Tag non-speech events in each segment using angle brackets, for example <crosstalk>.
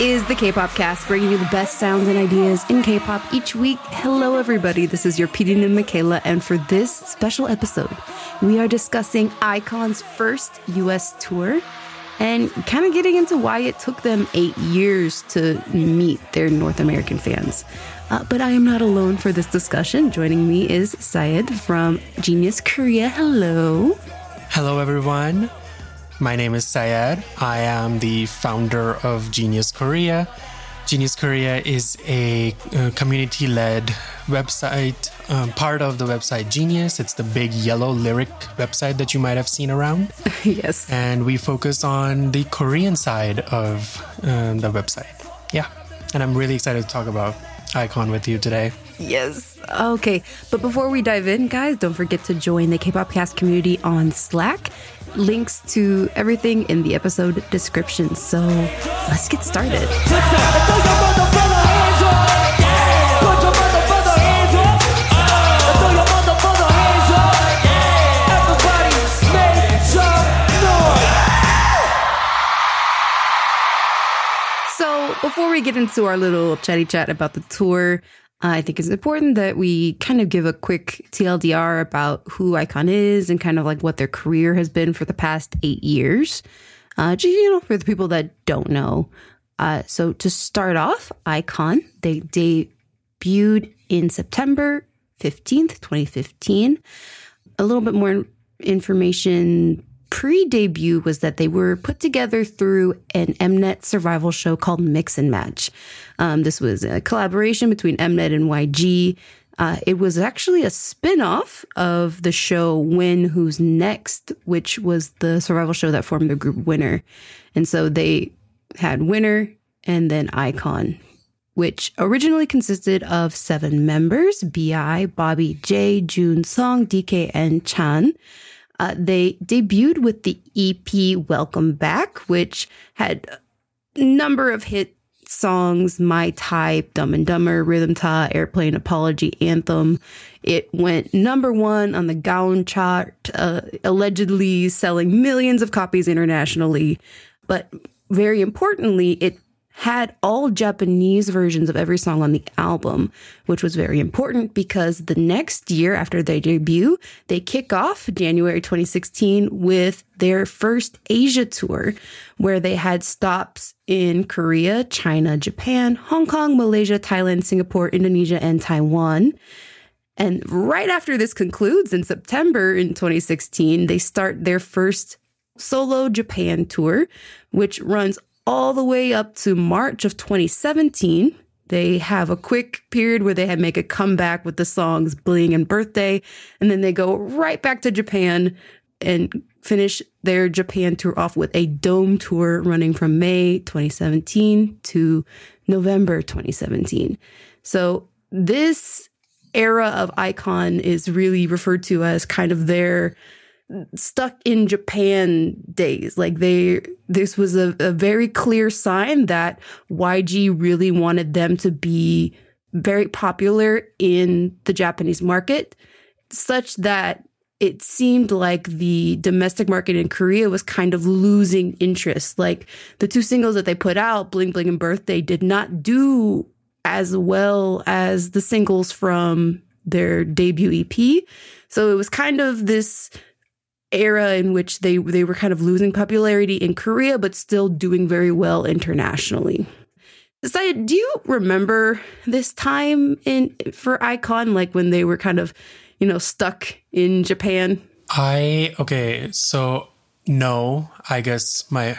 is the K-pop cast, bringing you the best sounds and ideas in K-pop each week. Hello, everybody. This is your PD and Michaela, and for this special episode, we are discussing iKON's first U.S. tour and kind of getting into why it took them eight years to meet their North American fans. Uh, but I am not alone for this discussion. Joining me is Syed from Genius Korea. Hello. Hello, everyone. My name is Syed. I am the founder of Genius Korea. Genius Korea is a uh, community led website, um, part of the website Genius. It's the big yellow lyric website that you might have seen around. <laughs> yes. And we focus on the Korean side of um, the website. Yeah. And I'm really excited to talk about iKON with you today. Yes. Okay. But before we dive in, guys, don't forget to join the K pop cast community on Slack links to everything in the episode description. So let's get started. So, before we get into our little chatty chat about the tour, I think it's important that we kind of give a quick TLDR about who iKON is and kind of like what their career has been for the past eight years. Uh, just, you know, for the people that don't know. Uh, so to start off, iKON, they debuted in September 15th, 2015. A little bit more information pre debut was that they were put together through an Mnet survival show called Mix and Match. Um, this was a collaboration between Mnet and YG. Uh, it was actually a spin off of the show Win Who's Next, which was the survival show that formed the group Winner. And so they had Winner and then iKON, which originally consisted of seven members BI, Bobby J, Jun Song, DK, and Chan. Uh, they debuted with the EP Welcome Back, which had a number of hit songs My Type, Dumb and Dumber, Rhythm Ta, Airplane Apology, Anthem. It went number one on the Gaon chart, uh, allegedly selling millions of copies internationally. But very importantly, it had all Japanese versions of every song on the album, which was very important because the next year after their debut, they kick off January 2016 with their first Asia tour, where they had stops in Korea, China, Japan, Hong Kong, Malaysia, Thailand, Singapore, Indonesia, and Taiwan. And right after this concludes in September in 2016, they start their first solo Japan tour, which runs all the way up to March of 2017. They have a quick period where they had make a comeback with the songs Bling and Birthday, and then they go right back to Japan and finish their Japan tour off with a dome tour running from May 2017 to November 2017. So this era of iKON is really referred to as kind of their stuck in Japan days. Like they, this was a, a very clear sign that YG really wanted them to be very popular in the Japanese market, such that it seemed like the domestic market in Korea was kind of losing interest. Like the two singles that they put out, Bling Bling and Birthday, did not do as well as the singles from their debut EP. So it was kind of this era in which they they were kind of losing popularity in Korea but still doing very well internationally. Syed, do you remember this time in for iKON like when they were kind of, you know, stuck in Japan? I okay, so no, I guess my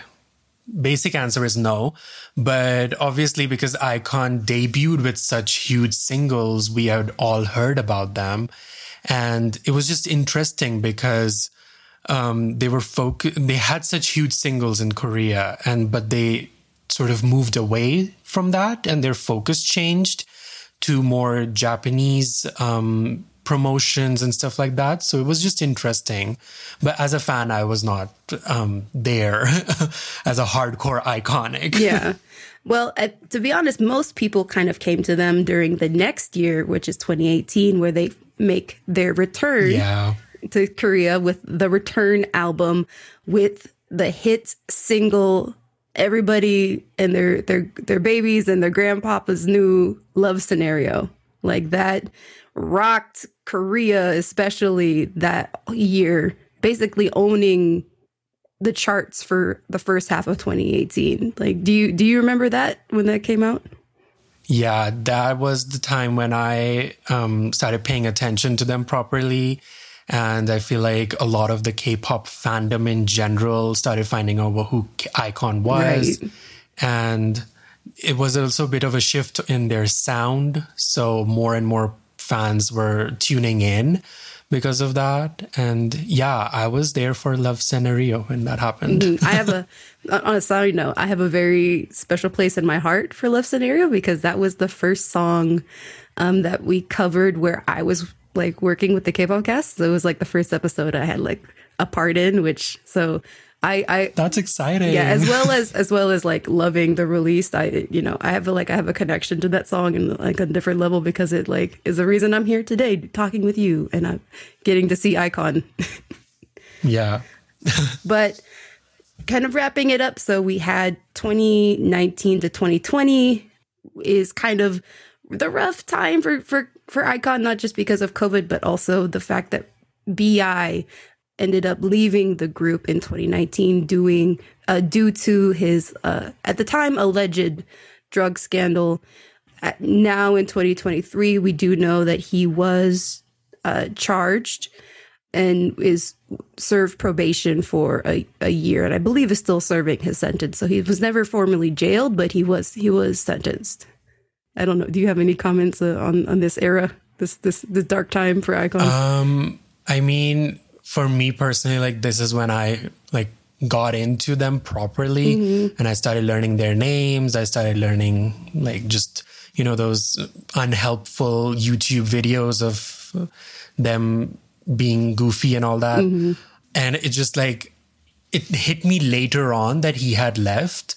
basic answer is no. But obviously, because iKON debuted with such huge singles, we had all heard about them. And it was just interesting because um, they were folk they had such huge singles in Korea and but they sort of moved away from that and their focus changed to more Japanese um, promotions and stuff like that. So it was just interesting. But as a fan, I was not um, there <laughs> as a hardcore iconic. <laughs> Yeah. Well, uh, to be honest, most people kind of came to them during the next year, which is 2018, where they make their return. Yeah to Korea with the Return album with the hit single everybody and their their their babies and their grandpapas new love scenario. Like that rocked korea especially that year basically owning the charts for the first half of 2018 like do you do you remember that when that came out? Yeah that was the time when i um, started paying attention to them properly and I feel like a lot of the K-pop fandom in general started finding out who iKON was, right. and it was also a bit of a shift in their sound. So more and more fans were tuning in because of that. And yeah, I was there for Love Scenario when that happened. Mm-hmm. I have a, on a side note, I have a very special place in my heart for Love Scenario because that was the first song um, that we covered where I was like working with the K-pop cast. So it was like the first episode I had like a part in, which so I, I that's exciting. Yeah, as well <laughs> as as well as like loving the release. I you know I have a, like I have a connection to that song and like a different level because it like is the reason I'm here today talking with you and I'm getting to see iKON. <laughs> yeah, <laughs> but kind of wrapping it up. So we had 2019 to 2020 is kind of the rough time for for for iKON, not just because of COVID, but also the fact that BI ended up leaving the group in 2019 doing uh, due to his uh, at the time alleged drug scandal. At, now in 2023, we do know that he was uh, charged and is served probation for a, a year, and I believe is still serving his sentence. So he was never formally jailed, but he was he was sentenced. I don't know. Do you have any comments uh, on on this era, this this this dark time for iKON? Um, I mean, for me personally, like this is when I like got into them properly, mm-hmm. and I started learning their names. I started learning like just you know those unhelpful YouTube videos of them being goofy and all that, mm-hmm. and it just like it hit me later on that he had left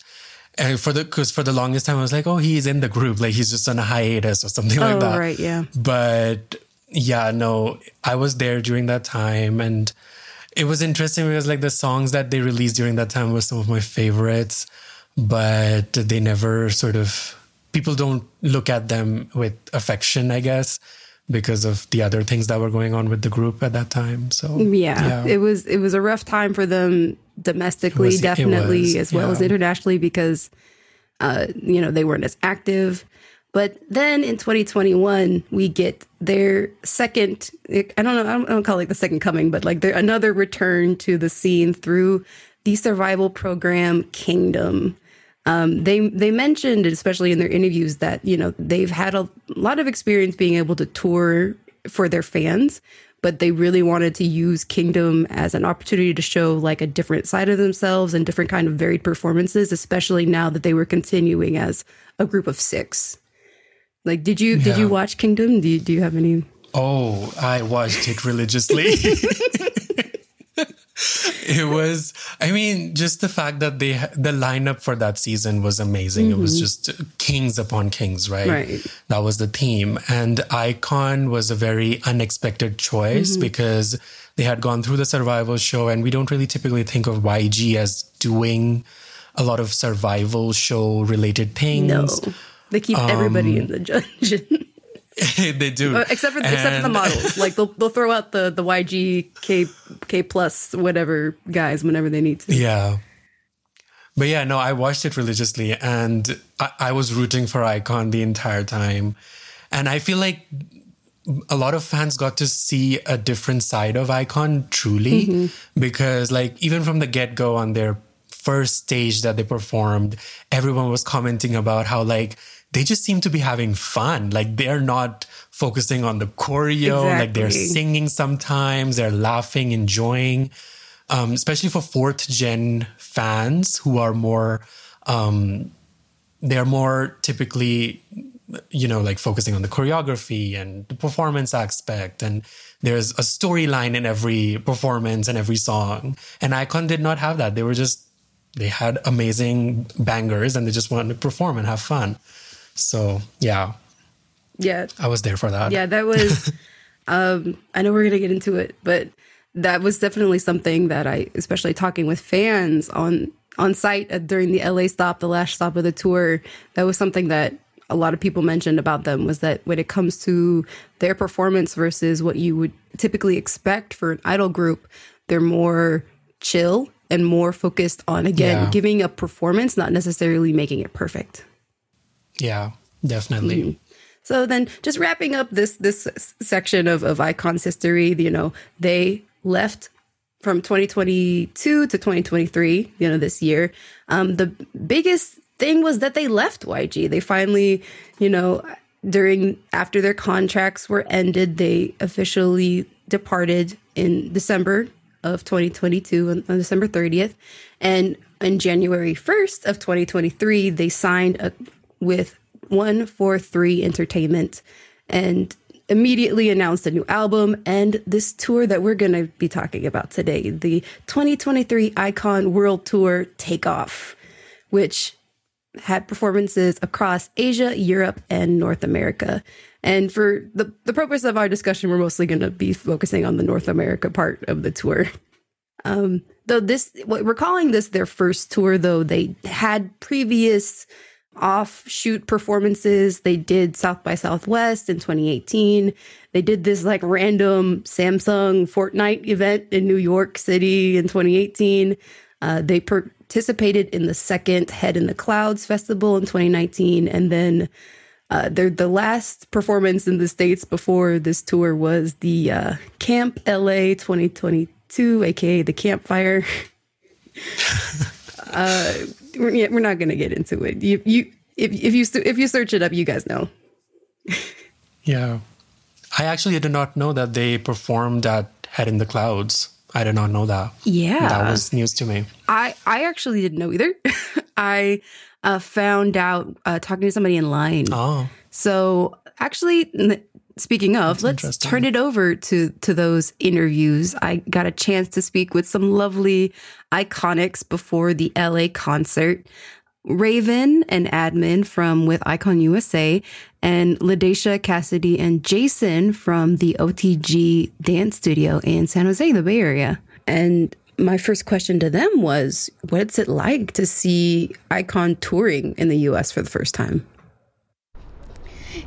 and for the because for the longest time I was like, oh, he's in the group, like he's just on a hiatus or something like oh, that. Right, yeah. But yeah, no, I was there during that time, and it was interesting because like the songs that they released during that time were some of my favorites, but they never sort of people don't look at them with affection, I guess because of the other things that were going on with the group at that time. So yeah, yeah. it was it was a rough time for them domestically, was, definitely, was, as well yeah. as internationally, because uh, you know they weren't as active. But then in 2021, we get their second. I don't know. I don't, I don't call it the second coming, but like their another return to the scene through the survival program Kingdom. Um, they they mentioned, especially in their interviews, that you know they've had a lot of experience being able to tour for their fans, but they really wanted to use Kingdom as an opportunity to show like a different side of themselves and different kind of varied performances, especially now that they were continuing as a group of six. Like, did you yeah. did you watch Kingdom? Do you, do you have any? Oh, I watched it religiously. <laughs> it was i mean just the fact that they the lineup for that season was amazing mm-hmm. it was mm-hmm. just kings upon kings right? right that was the theme and iKON was a very unexpected choice mm-hmm. because they had gone through the survival show and we don't really typically think of yg as doing a lot of survival show related things no they keep um, everybody in the <laughs> dungeon <laughs> they do, uh, except for and... except for the <laughs> models. Like they'll they'll throw out the the YG K K plus whatever guys whenever they need to. Yeah, but yeah, no, I watched it religiously, and I, I was rooting for iKON the entire time, and I feel like a lot of fans got to see a different side of iKON truly mm-hmm. because like even from the get-go on their first stage that they performed everyone was commenting about how like they just seem to be having fun. Like they're not focusing on the choreo, exactly. like they're singing sometimes, they're laughing, enjoying. Um, especially for fourth gen fans who are more, um, they're more typically, you know, like focusing on the choreography and the performance aspect. And there's a storyline in every performance and every song. And iKON did not have that. They were just, they had amazing bangers and they just wanted to perform and have fun. So yeah. Yeah. I was there for that. Yeah, that was <laughs> um I know we're gonna get into it, but that was definitely something that I especially talking with fans on on site during the LA stop, the last stop of the tour, that was something that a lot of people mentioned about them was that when it comes to their performance versus what you would typically expect for an idol group, they're more chill and more focused on again Yeah. giving a performance, not necessarily making it perfect. Yeah, definitely. Mm-hmm. So then, just wrapping up this this section of of iKON's history, you know, they left from 2022 to 2023. You know, this year, um, the biggest thing was that they left YG. They finally, you know, during after their contracts were ended, they officially departed in December of 2022 on, on December 30th, and on January 1st of 2023, they signed a, with 143 Entertainment and immediately announced a new album and this tour that we're going to be talking about today, the 2023 iKON World Tour Takeoff, which had performances across Asia, Europe, and North America. And for the, the purpose of our discussion, we're mostly going to be focusing on the North America part of the tour. Um, though this, what we're calling this their first tour, though they had previous offshoot performances. They did South by Southwest in 2018. They did this like random Samsung Fortnite event in New York City in 2018. Uh, they participated in the second Head in the Clouds festival in 2019, and then uh, their the last performance in the states before this tour was the uh, Camp LA 2022, aka the Campfire. <laughs> uh, we're, we're not going to get into it. You you if if you if you search it up, you guys know. Yeah. I actually did not know that they performed at Head in the Clouds. I did not know that. Yeah. That was news to me. I I actually didn't know either. <laughs> I uh, found out uh, talking to somebody in line. Oh, So actually, speaking of, let's turn it over to to those interviews. I got a chance to speak with some lovely iconics before the LA concert. Raven and admin from with iKON USA and Ladesha Cassidy and Jason from the OTG dance studio in San Jose, the Bay Area. And my first question to them was, what's it like to see iKON touring in the US for the first time?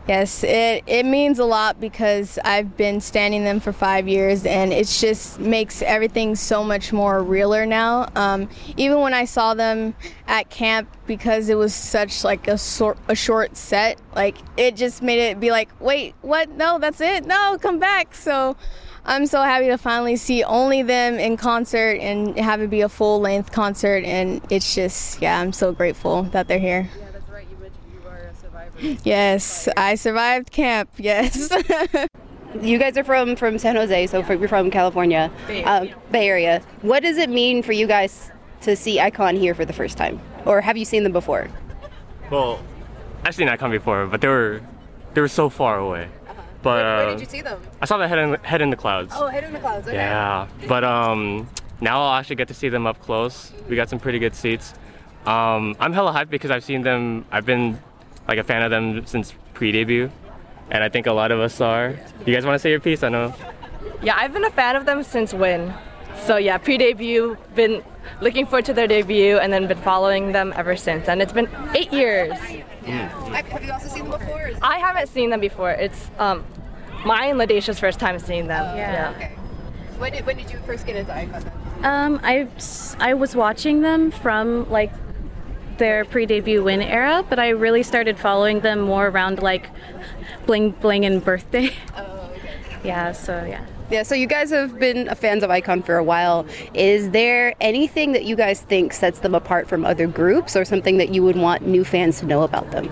Yes, it, it means a lot because I've been standing them for five years and it just makes everything so much more realer now. Um, even when I saw them at camp, because it was such like a, sor- a short set, like it just made it be like, wait, what? No, that's it? No, come back. So I'm so happy to finally see only them in concert and have it be a full length concert. And it's just, yeah, I'm so grateful that they're here. Yes, I survived camp. Yes. <laughs> you guys are from from San Jose, so you're from California, Bay Area. Bay Area. What does it mean for you guys to see iKON here for the first time, or have you seen them before? Well, I've seen iKON before, but they were they were so far away. But uh, did you see them? I saw the head in the, head in the clouds. Oh, Head in the Clouds. Okay. Yeah, but um, now I'll actually get to see them up close. We got some pretty good seats. Um, I'm hella hyped because I've seen them. I've been like a fan of them since pre-debut, and I think a lot of us are. You guys want to say your piece? I know. Yeah, I've been a fan of them since when. So yeah, pre-debut, been looking forward to their debut, and then been following them ever since. And it's been eight years. Have you also seen them before? I haven't seen them before. It's um, my and Ladesha's first time seeing them. Yeah. Okay. When did when did you first get into iKON? Um, I I was watching them from like their pre-debut win era, but I really started following them more around like bling bling and birthday. Oh, <laughs> Yeah, so yeah. Yeah, so you guys have been a fans of iKON for a while. Is there anything that you guys think sets them apart from other groups, or something that you would want new fans to know about them?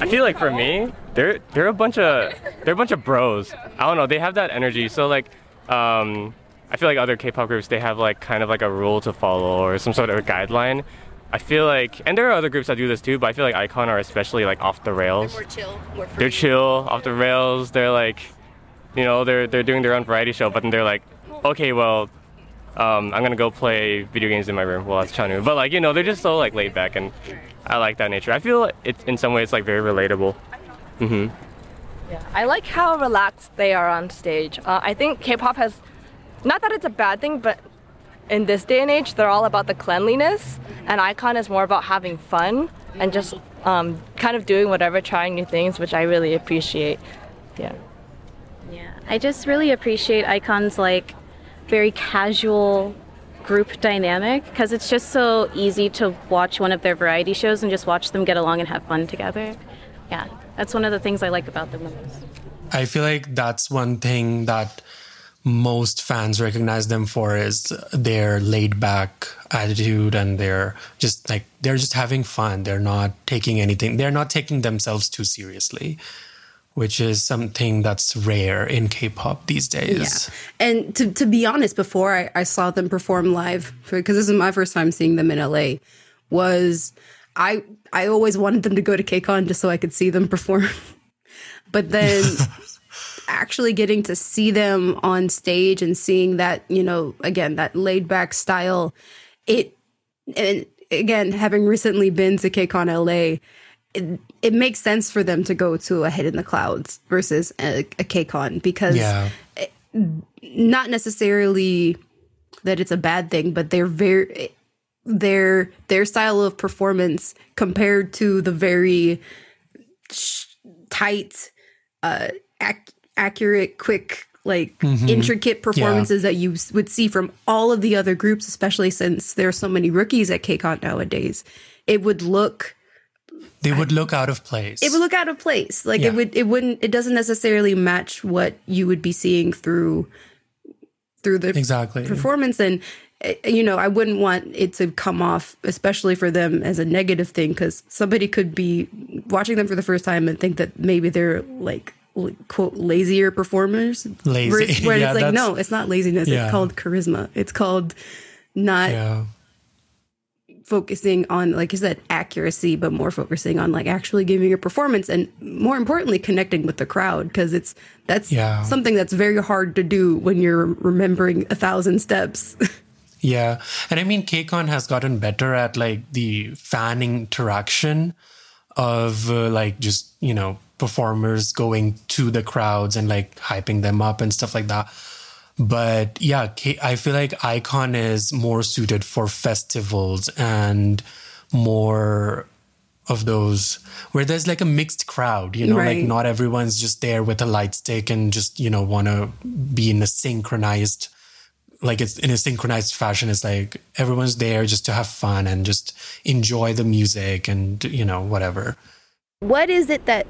I feel like for me, they're they're a bunch of they're a bunch of bros. I don't know. They have that energy. So like, um, I feel like other K-pop groups they have like kind of like a rule to follow or some sort of guideline. I feel like, and there are other groups that do this too, but I feel like iKON are especially like off the rails. chill, more They're chill, off the rails. They're like, you know, they're they're doing their own variety show, but then they're like, okay, well, um, I'm gonna go play video games in my room. Well, that's Chanwoo, but like you know, they're just so like laid back, and I like that nature. I feel it in some ways like very relatable. hmm I like how relaxed they are on stage. Uh, I think K-pop has, not that it's a bad thing, but in this day and age, they're all about the cleanliness, and iKON is more about having fun and just um, kind of doing whatever, trying new things, which I really appreciate. Yeah. Yeah, I just really appreciate iKON's like very casual group dynamic because it's just so easy to watch one of their variety shows and just watch them get along and have fun together. Yeah, that's one of the things I like about them the most. I feel like that's one thing that most fans recognize them for is their laid back attitude and they're just like they're just having fun. They're not taking anything. They're not taking themselves too seriously which is something that's rare in K-pop these days. Yeah. And to, to be honest, before I, I saw them perform live, because this is my first time seeing them in LA, was I I always wanted them to go to KCON just so I could see them <laughs> perform. but then <laughs> actually getting to see them on stage and seeing that, you know, again, that laid back style, it and again, having recently been to KCON LA, it, it, makes sense for them to go to a Head in the Clouds versus a, a KCON because yeah. it, not necessarily that it's a bad thing, but they're very their their style of performance compared to the very sh- tight, uh, ac- accurate, quick, like mm-hmm. intricate performances yeah. that you would see from all of the other groups, especially since there are so many rookies at KCON nowadays. It would look they would look out of place. It would look out of place. Like yeah. it would it wouldn't it doesn't necessarily match what you would be seeing through through the exactly performance and eh, you know, I wouldn't want it to come off, especially for them, as a negative thing, because somebody could be watching them for the first time and think that maybe they're like quote lazier performers. Lazy, <laughs> where, yeah, it's like, no, it's not laziness. Yeah. It's called charisma. It's called not yeah focusing on like you said accuracy but more focusing on like actually giving a performance and more importantly connecting with the crowd because it's that's yeah. something that's very hard to do when you're remembering a thousand steps <laughs> yeah and i mean KCON has gotten better at like the fan interaction of uh, like just you know performers going to the crowds and like hyping them up and stuff like that. But yeah, I feel like iKON is more suited for festivals and more of those where there's like a mixed crowd, you know, right. like not everyone's just there with a light stick and just, you know, want to be in a synchronized like it's in a synchronized fashion. It's like everyone's there just to have fun and just enjoy the music and you know whatever. What is it that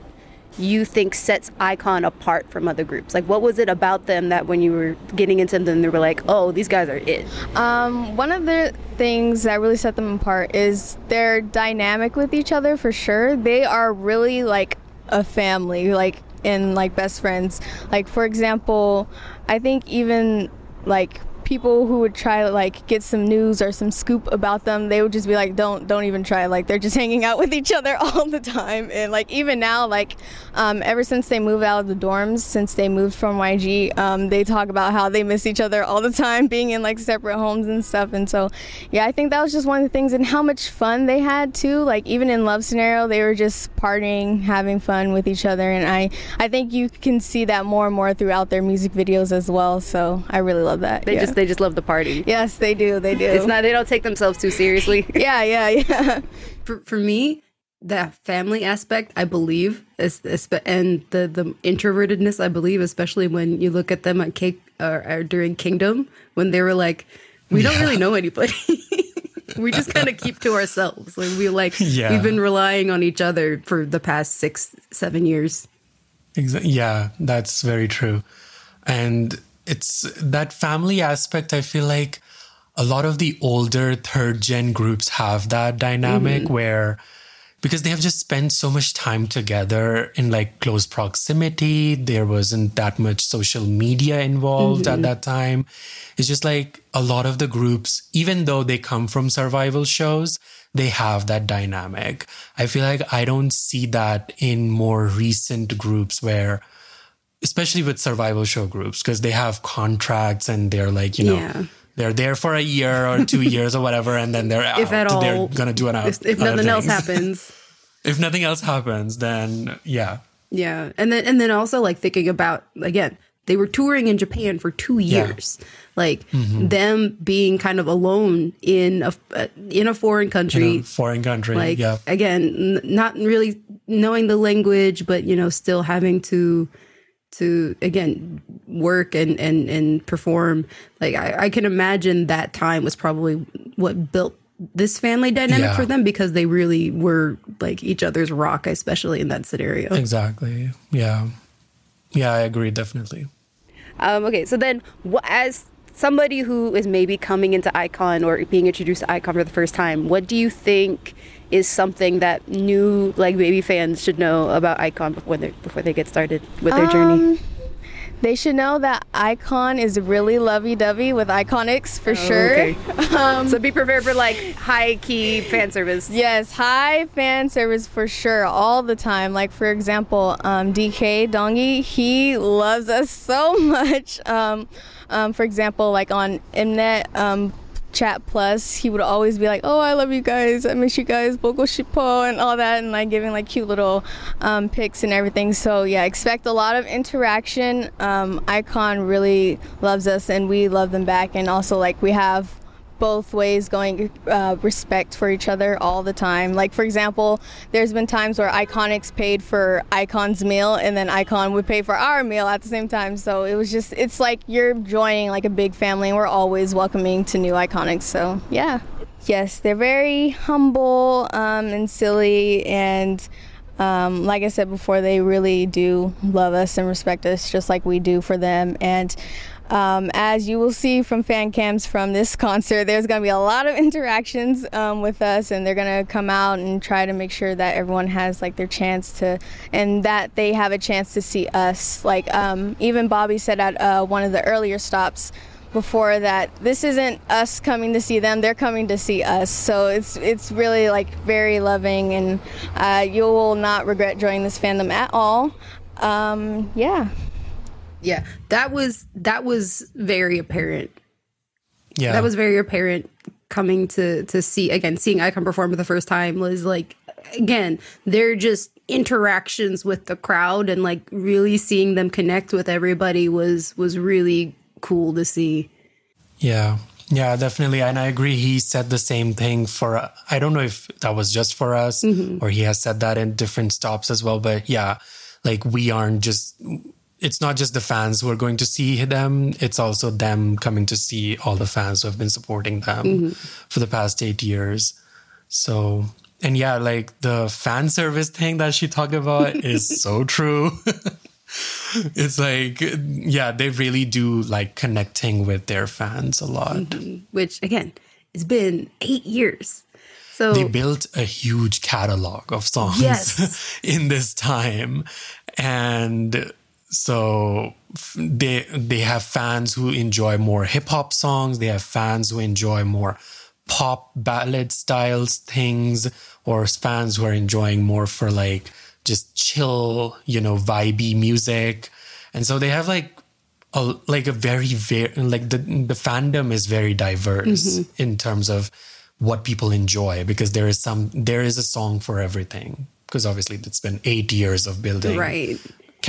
you think sets iKON apart from other groups? Like, what was it about them that when you were getting into them, they were like, oh, these guys are it? Um, one of the things that really set them apart is their dynamic with each other for sure. They are really like a family, like, and like best friends. Like, for example, I think even like people who would try to like get some news or some scoop about them, they would just be like, "Don't, don't even try." Like they're just <laughs> hanging out with each other <laughs> all the time, and like even now, like um, ever since they moved out of the dorms, since they moved from YG, um, they talk about how they miss each other all the time, <laughs> being in like separate homes and stuff. And so, yeah, I think that was just one of the things, and how much fun they had too. Like even in Love Scenario, they were just partying, having fun with each other, and I, I think you can see that more and more throughout their music videos as well. So I really love that. They yeah. just they just love the party. Yes, they do. They do. It's not. They don't take themselves too seriously. <laughs> yeah, yeah, yeah. For for me, the family aspect, I believe, is, is, and the the introvertedness, I believe, especially when you look at them at cake or, or during Kingdom, when they were like, we don't really know anybody. <laughs> we just kind of keep to ourselves. Like we like <laughs> yeah. we've been relying on each other for the past six, seven years. Exactly. Yeah, that's very true. And it's that family aspect. I feel like a lot of the older third gen groups have that dynamic mm-hmm. where because they have just spent so much time together in like close proximity. There wasn't that much social media involved mm-hmm. at that time. It's just like a lot of the groups, even though they come from survival shows, they have that dynamic. I feel like I don't see that in more recent groups where especially with survival show groups because they have contracts and they're like you know yeah. they're there for a year or two <laughs> years or whatever and then they're out if at all they're gonna do an if, if nothing things. else <laughs> happens if nothing else happens then yeah yeah and then and then also like thinking about again they were touring in Japan for two Yeah. years. Like them being kind of alone in a uh, in a foreign country, In a foreign country. like yeah. again, n- not really knowing the language, but you know, still having to to again work and and and perform. Like I, I can imagine that time was probably what built this family dynamic Yeah. for them because they really were like each other's rock, especially in that scenario. Exactly. Yeah. Yeah, I agree, definitely. Um, okay, so then wh- as somebody who is maybe coming into iKON or being introduced to iKON for the first time, what do you think is something that new like baby fans should know about iKON before they before they get started with their journey? They should know that iKON is really lovey-dovey with Iconics for sure. <laughs> so be prepared for like high key fan service. Yes, high fan service for sure, all the time. Like for example, um, DK Dongi, he loves us so <laughs> much. Um, um, for example, like on Mnet um, Chat Plus, he would always be like, "Oh, I love you guys. I miss you guys, Bogo Shippo," and all that, and like giving like cute little um, pics and everything. So yeah, expect a lot of interaction. Um, iKON really loves us, and we love them back. And also like we have both ways going uh, respect for each other all the time. Like for example there's been times where iconics paid for iKON's meal and then iKON would pay for our meal at the same time. So it was just it's like you're joining like a big family and we're always welcoming to new iconics so yeah. Yes they're very humble um, and silly and um, like I said before, they really do love us and respect us just like we do for them. And um, as you will see from fan cams from this <laughs> concert, there's going to be a lot of interactions um, with us, and they're going to come out and try to make sure that everyone has like their chance to, and that they have a chance to see us. Like um, even Bobby said at uh, one of the earlier stops before that this isn't us coming to see them they're coming to see us. So it's it's really like very loving and uh, you will not regret joining this fandom at all. Um, yeah Yeah, that was that was very apparent. Yeah. That was very apparent coming to to see again seeing iKON perform for the first time was like again they're just interactions with the crowd and like really seeing them connect with everybody was was really cool to see. Yeah. Yeah, definitely. And I agree. He said the same thing for, I don't know if that was just for us mm-hmm. or he has said that in different stops as well. But yeah, like we aren't just, it's not just the fans who are going to see them. It's also them coming to see all the fans who have been supporting them mm-hmm. for the past eight years. So, and yeah, like the fan service thing that she talked about <laughs> is so true. <laughs> it's like, yeah, they really do like connecting with their fans a lot. Mm-hmm. Which again, it's been eight years. So They built a huge catalog of songs Yes. <laughs> in this time. And so they they have fans who enjoy more hip hop songs, they have fans who enjoy more pop ballad styles things or fans who are enjoying more for like just chill, you know, vibey music. And so they have like a, like a very very like the the fandom is very diverse mm-hmm. in terms of what people enjoy because there is some there is a song for everything because obviously it's been 8 years of building right.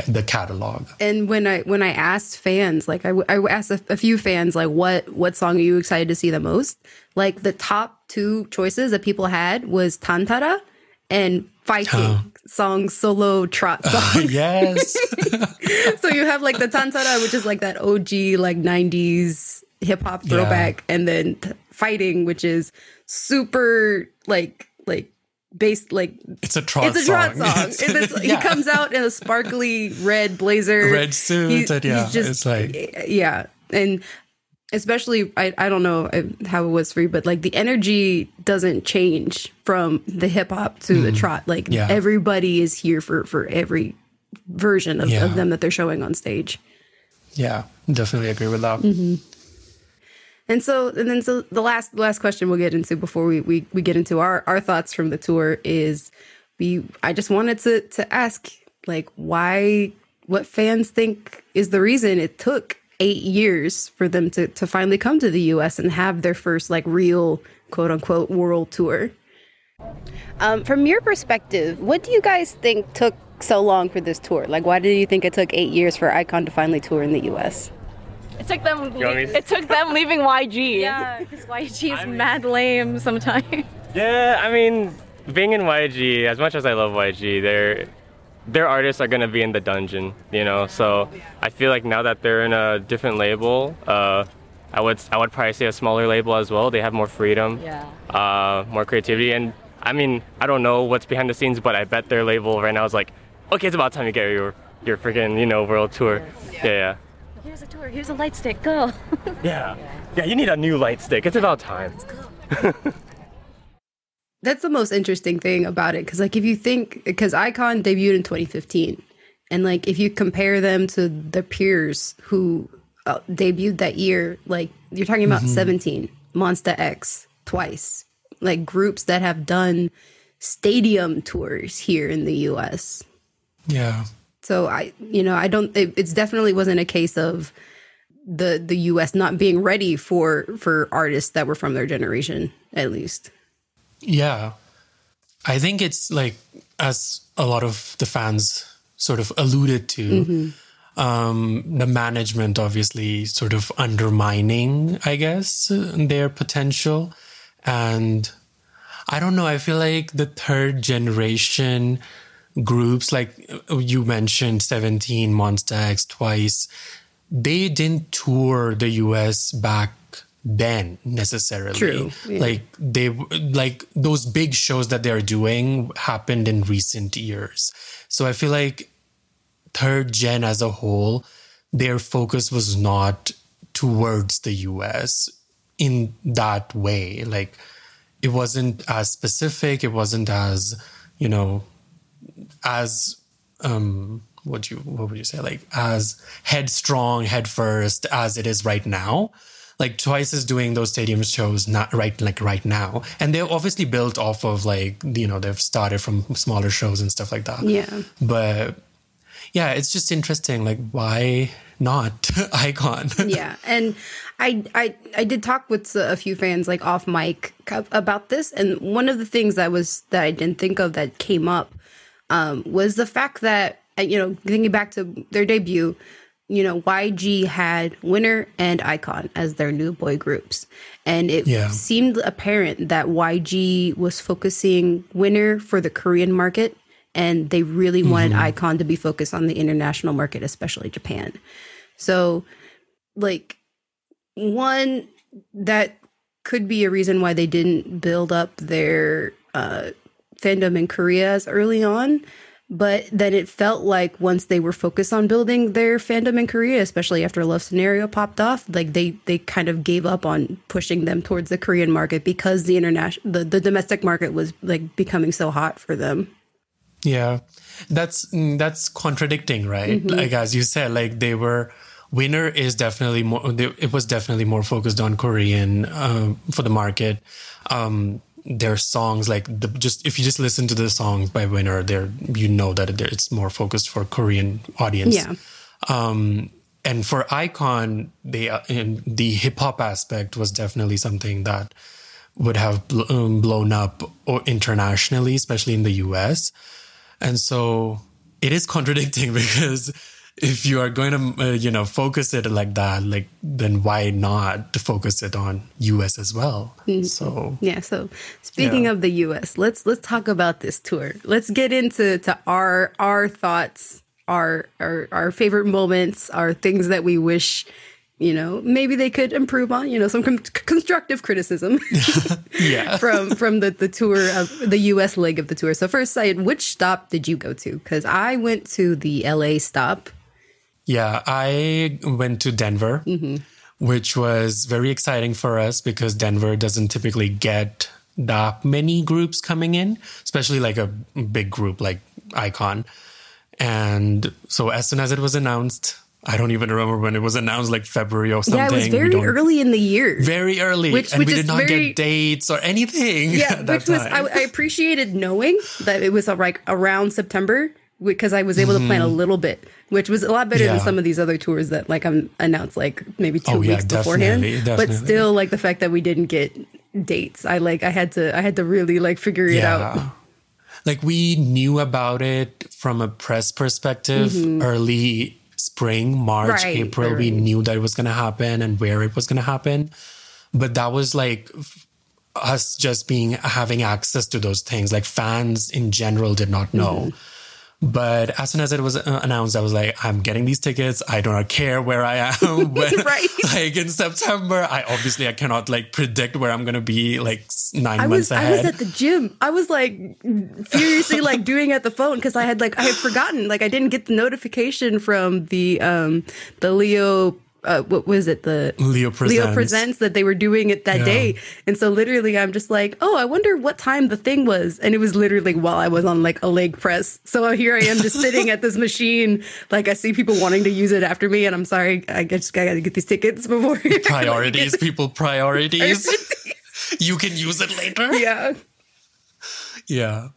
The catalog. and when I when I asked fans, like I, I asked a, a few fans, like what what song are you excited to see the most? Like the top two choices that people had was Tantara and Fighting song solo trot uh, song. <laughs> yes. <laughs> so you have like the Tantara, which is like that OG like '90s hip hop throwback, and then t- Fighting, which is super like like based like It's a trot it's a trot song. song. <laughs> It's- yeah. He comes out in a sparkly red blazer, Red suit, and yeah, it's like- yeah, and especially I I don't know how it was for you, but like the energy doesn't change from the hip hop to the trot. Like Mm. Yeah. everybody is here for for every version of, Yeah. of them that they're showing on stage. Yeah, definitely agree with that. And so, and then so the last last question we'll get into before we we, we get into our our thoughts from the tour is we I just wanted to to ask like why what fans think is the reason it took eight years for them to to finally come to the U.S. and have their first like real quote unquote world tour. Um, from your perspective, what do you guys think took so long for this tour? Like, why do you think it took eight years for iKON to finally tour in the U.S.? It took them. You want me to- It took them leaving YG. Yeah, because YG is mad lame sometimes. Yeah, I mean, being in YG, as much as I love YG, their their artists are gonna be in the dungeon, you know. So I feel like now that they're in a different label, uh, I would I would probably say a smaller label as well. They have more freedom, Yeah. uh, more creativity, and I mean, I don't know what's behind the scenes, but I bet their label right now is like, okay, it's about time you get your your freaking you know world tour. Yeah, yeah, Here's a tour. Here's a light stick. Go. <laughs> yeah, yeah. You need a new light stick. It's about time. <laughs> That's the most interesting thing about it. Because, like, if you think, because iKON debuted in 2015, and like, if you compare them to their peers who uh, debuted that year, like, you're talking about 17, Monsta X, twice, like, groups that have done stadium tours here in the US. Yeah. So I, you know, I don't. It, it's definitely wasn't a case of the the U.S. not being ready for for artists that were from their generation, at least. Yeah. I think it's like, as a lot of the fans sort of alluded to, um, the management obviously sort of undermining, I guess, their potential. And I don't know, I feel like the third generation groups, like you mentioned, 17, Monsta X twice, they didn't tour the US back then necessarily. True, yeah. Like they like those big shows that they're doing happened in recent years. So I feel like third gen as a whole, their focus was not towards the US in that way. Like it wasn't as specific, it wasn't as, you know, as um what you what would you say? Like as headstrong head first as it is right now. Like twice is doing those stadium shows not right like right now. And they're obviously built off of like you know they've started from smaller shows and stuff like that. Yeah. but yeah it's just interesting like why not <laughs> iKON? <laughs> Yeah and I, I i did talk with a few fans like off mic about this. And one of the things that was that i didn't think of that came up um, was the fact that uh, you know thinking back to their debut you know yg had winner and iKON as their new boy groups. And it Yeah. seemed apparent that yg was focusing winner for the korean market and they really wanted iKON to be focused on the international market especially japan. So like one that could be a reason why they didn't build up their uh, fandom in Korea as early on. But then it felt like once they were focused on building their fandom in Korea, especially after Love Scenario popped off, like they they kind of gave up on pushing them towards the Korean market because the international the, the domestic market was like becoming so hot for them. Yeah, that's that's contradicting, right? Mm-hmm. Like as you said, like they were winner is definitely more. It was definitely more focused on Korean um, for the market. Um, their songs, like the, just if you just listen to the songs by Winner, there you know that it's more focused for Korean audience. Yeah. Um, and for iKON, they uh, in the hip hop aspect was definitely something that would have bl- um, blown up internationally, especially in the US. And so it is <laughs> contradicting because if you are going to, uh, you know, focus it like that, like then why not to focus it on US as well? So Yeah. So speaking Yeah. of the U.S., let's let's talk about this tour. Let's get into to our our thoughts, our our our favorite moments, our things that we wish. You know, maybe they could improve on. You know, some con- constructive criticism <laughs> yeah. <laughs> from from the the tour of the U.S. leg of the tour. So first, Syed, which stop did you go to? Because I went to the L.A. stop. Yeah, I went to Denver, which was very exciting for us because Denver doesn't typically get that many groups coming in, especially like a big group like iKON. And so as soon as it was announced, I don't even remember when it was announced, like February or something. Yeah, it was very early in the year. Very early, Which- and which we did not very- get dates or anything. yeah, <laughs> at that which was. I, I appreciated knowing that it was uh, like around September because I was able to plan a little bit, which was a lot better than Mm-hmm. Some of these other tours that like I'm announced like maybe two Oh, yeah, weeks beforehand. definitely, But still, like the fact that we didn't get dates, I like I had to I had to really like figure it out. like we knew about it from a press perspective early spring, March, Right, April. right, We knew that it was going to happen and where it was going to happen. But that was like us just being having access to those things. Like fans in general did not know. Mm-hmm. But as soon as it was uh, announced, I was like, I'm getting these tickets. I don't care where I am. <laughs> But Right. <laughs> like in September, I obviously I cannot like predict where I'm gonna be like nine I months was I ahead. was at the gym. I was like furiously like <laughs> doing at the phone because I had like I had forgotten like I didn't get the notification from the um the Leo uh, what was it the Leo Leo Presents. presents that they were doing it that Yeah. day and so literally I'm just like oh I wonder what time the thing was and it was literally while I was on like a leg press so here I am just sitting at this machine like I see people wanting to use it after me and I'm sorry I just gotta get these tickets before <laughs> priorities, people priorities. you can use it later. yeah Yeah.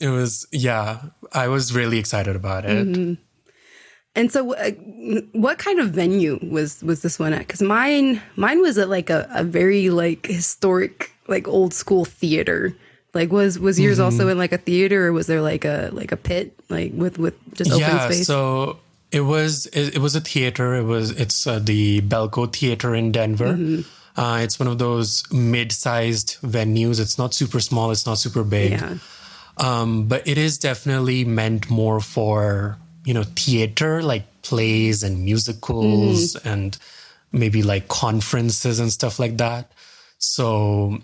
It was yeah. I was really excited about it. Mm-hmm. And so, uh, what kind of venue was was this one at? Because mine mine was at like a, a very like historic like old school theater. Like was was yours Mm-hmm. also in like a theater or was there like a like a pit like with with just open yeah space? so it was it, it was a theater it was it's uh, the Bellco theater in denver Mm-hmm. uh, it's one of those mid-sized venues it's not super small it's not super big yeah, um, but it is definitely meant more for you know theater like plays and musicals Mm-hmm. and maybe like conferences and stuff like that so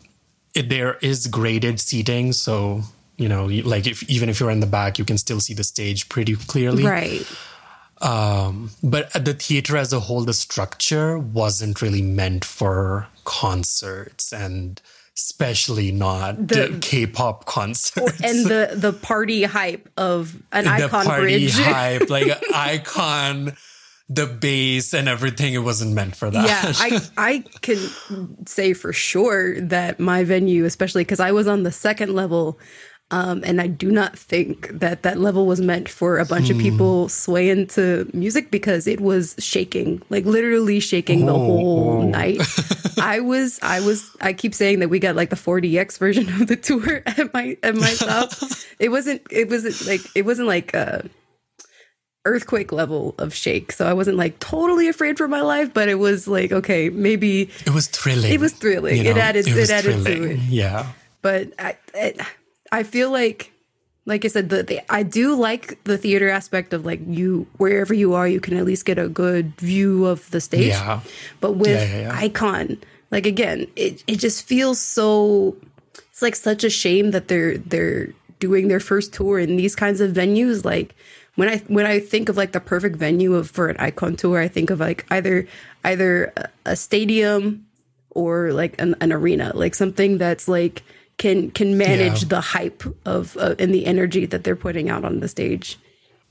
it, there is graded seating so you know like if even if you're in the back you can still see the stage pretty clearly right. um, but the theater as a whole, the structure wasn't really meant for concerts and especially not The- K-pop concerts. And the <laughs> the party hype of an the iKON party bridge. hype, like <laughs> iKON, the bass and everything. It wasn't meant for that. yeah, I <laughs> I can say for sure that my venue, especially because I was on the second level, um, and I do not think that that level was meant for a bunch Hmm. of people swaying to music because it was shaking, like literally shaking the Oh, whole oh. night. <laughs> I was, I was, I keep saying that we got like the 40x version of the tour <laughs> at my at my shop. <laughs> it wasn't, it wasn't like it wasn't like. Uh, earthquake level of shake so i wasn't like totally afraid for my life but it was like okay maybe it was thrilling. It was thrilling. you It added- it was added to it. Yeah. but I, I, I feel like, like I said, the, the I do like the theater aspect of like you wherever you are, you can at least get a good view of the stage. Yeah. But with Yeah, yeah. iKON, like again, it it just feels so. It's like such a shame that they're they're doing their first tour in these kinds of venues. Like when I when I think of like the perfect venue of for an iKON tour, I think of like either either a, a stadium or like an, an arena, like something that's like can can manage Yeah. the hype of uh, and the energy that they're putting out on the stage.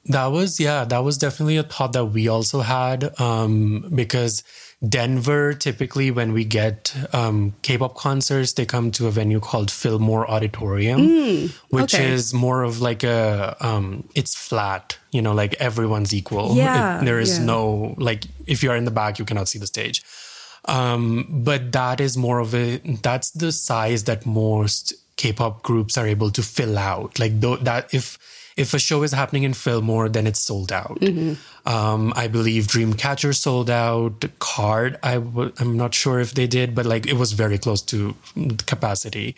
That was yeah, that was definitely a thought that we also had um, because Denver typically when we get um, K-pop concerts, they come to a venue called Fillmore Auditorium, which okay. is more of like a um, it's flat, you know, like everyone's equal. Yeah, It- there is yeah. no like if you're in the back, you cannot see the stage. Um, but that is more of a that's the size that most K-pop groups are able to fill out. Like though that if if a show is happening in Fillmore, then it's sold out. Um, I believe Dreamcatcher sold out. KARD, I w- I'm not sure if they did, but like it was very close to capacity.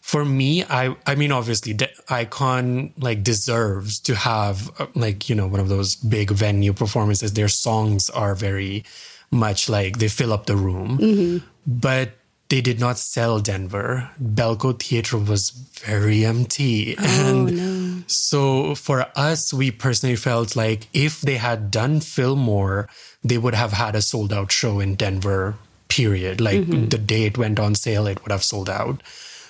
For me, I I mean, obviously, the iKON like deserves to have uh, like you know one of those big venue performances. Their songs are very much like they fill up the room, mm-hmm. but they did not sell Denver. Bellco Theater was very empty, oh, and so for us, we personally felt like if they had done Fillmore, they would have had a sold out show in Denver. Period. Like mm-hmm. the day it went on sale, it would have sold out.